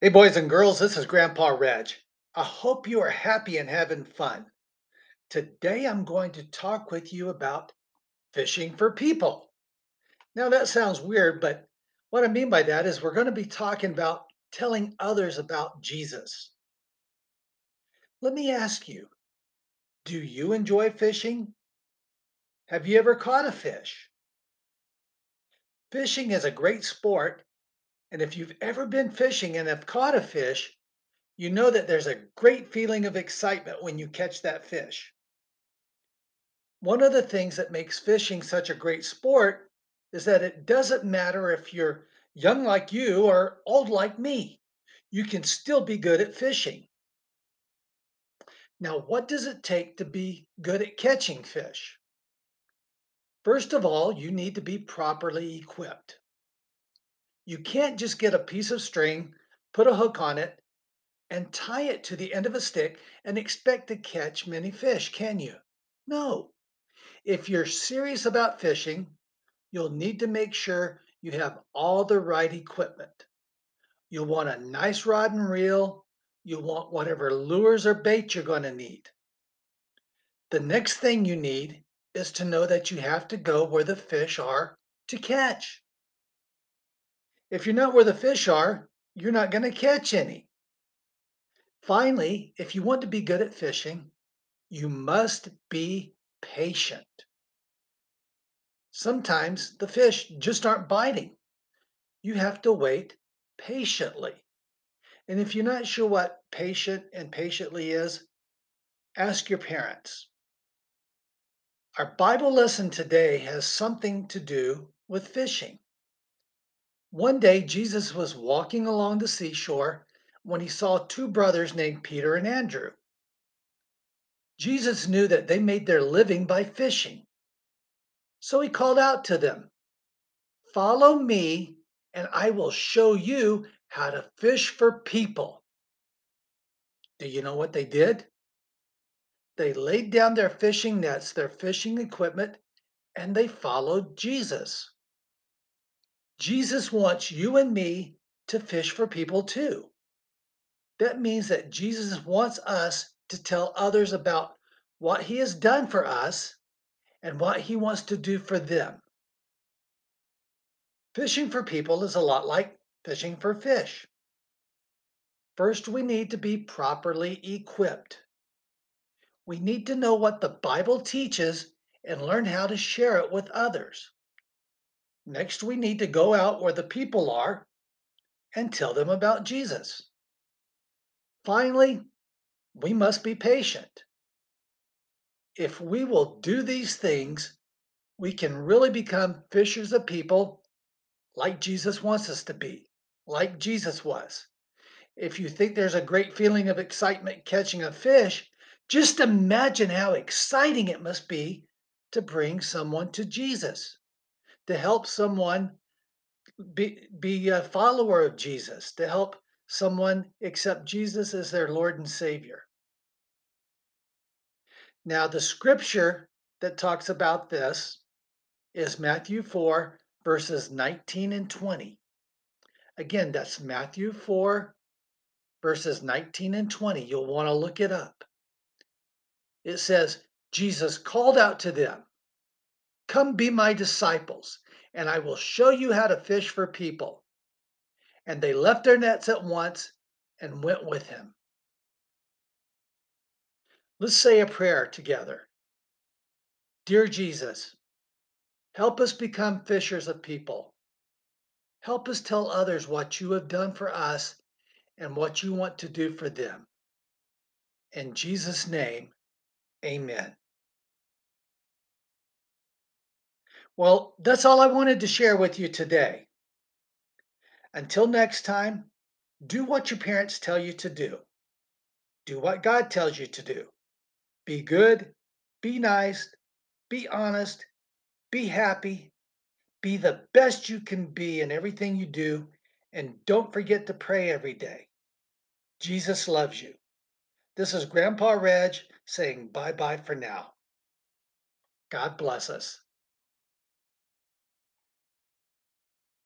Hey, boys and girls, this is Grandpa Reg. I hope you are happy and having fun. Today, I'm going to talk with you about fishing for people. Now, that sounds weird, but what I mean by that is we're going to be talking about telling others about Jesus. Let me ask you do you enjoy fishing? Have you ever caught a fish? Fishing is a great sport, and if you've ever been fishing and have caught a fish, you know that there's a great feeling of excitement when you catch that fish. One of the things that makes fishing such a great sport is that it doesn't matter if you're young like you or old like me. You can still be good at fishing. Now, what does it take to be good at catching fish? First of all, you need to be properly equipped. You can't just get a piece of string, put a hook on it, and tie it to the end of a stick and expect to catch many fish, can you? No. If you're serious about fishing, you'll need to make sure you have all the right equipment. You'll want a nice rod and reel. You'll want whatever lures or bait you're going to need. The next thing you need is to know that you have to go where the fish are to catch. If you're not where the fish are, you're not going to catch any. Finally, if you want to be good at fishing, you must be patient. Sometimes the fish just aren't biting. You have to wait patiently. And if you're not sure what patient and patiently is, ask your parents. Our Bible lesson today has something to do with fishing. One day, Jesus was walking along the seashore when he saw two brothers named Peter and Andrew. Jesus knew that they made their living by fishing. So he called out to them, Follow me, and I will show you how to fish for people. Do you know what they did? They laid down their fishing nets, their fishing equipment, and they followed Jesus. Jesus wants you and me to fish for people too. That means that Jesus wants us to tell others about what he has done for us and what he wants to do for them. Fishing for people is a lot like fishing for fish. First, we need to be properly equipped. We need to know what the Bible teaches and learn how to share it with others. Next, we need to go out where the people are and tell them about Jesus. Finally, we must be patient. If we will do these things, we can really become fishers of people like Jesus wants us to be, like Jesus was. If you think there's a great feeling of excitement catching a fish, just imagine how exciting it must be to bring someone to Jesus, to help someone be, be a follower of Jesus, to help someone accept Jesus as their Lord and Savior. Now, the scripture that talks about this is Matthew 4, verses 19 and 20. Again, that's Matthew 4, verses 19 and 20. You'll want to look it up it says, Jesus called out to them, Come be my disciples, and I will show you how to fish for people. And they left their nets at once and went with him. Let's say a prayer together. Dear Jesus, help us become fishers of people. Help us tell others what you have done for us and what you want to do for them. In Jesus' name, Amen. Well, that's all I wanted to share with you today. Until next time, do what your parents tell you to do. Do what God tells you to do. Be good, be nice, be honest, be happy, be the best you can be in everything you do, and don't forget to pray every day. Jesus loves you. This is Grandpa Reg saying bye bye for now. God bless us.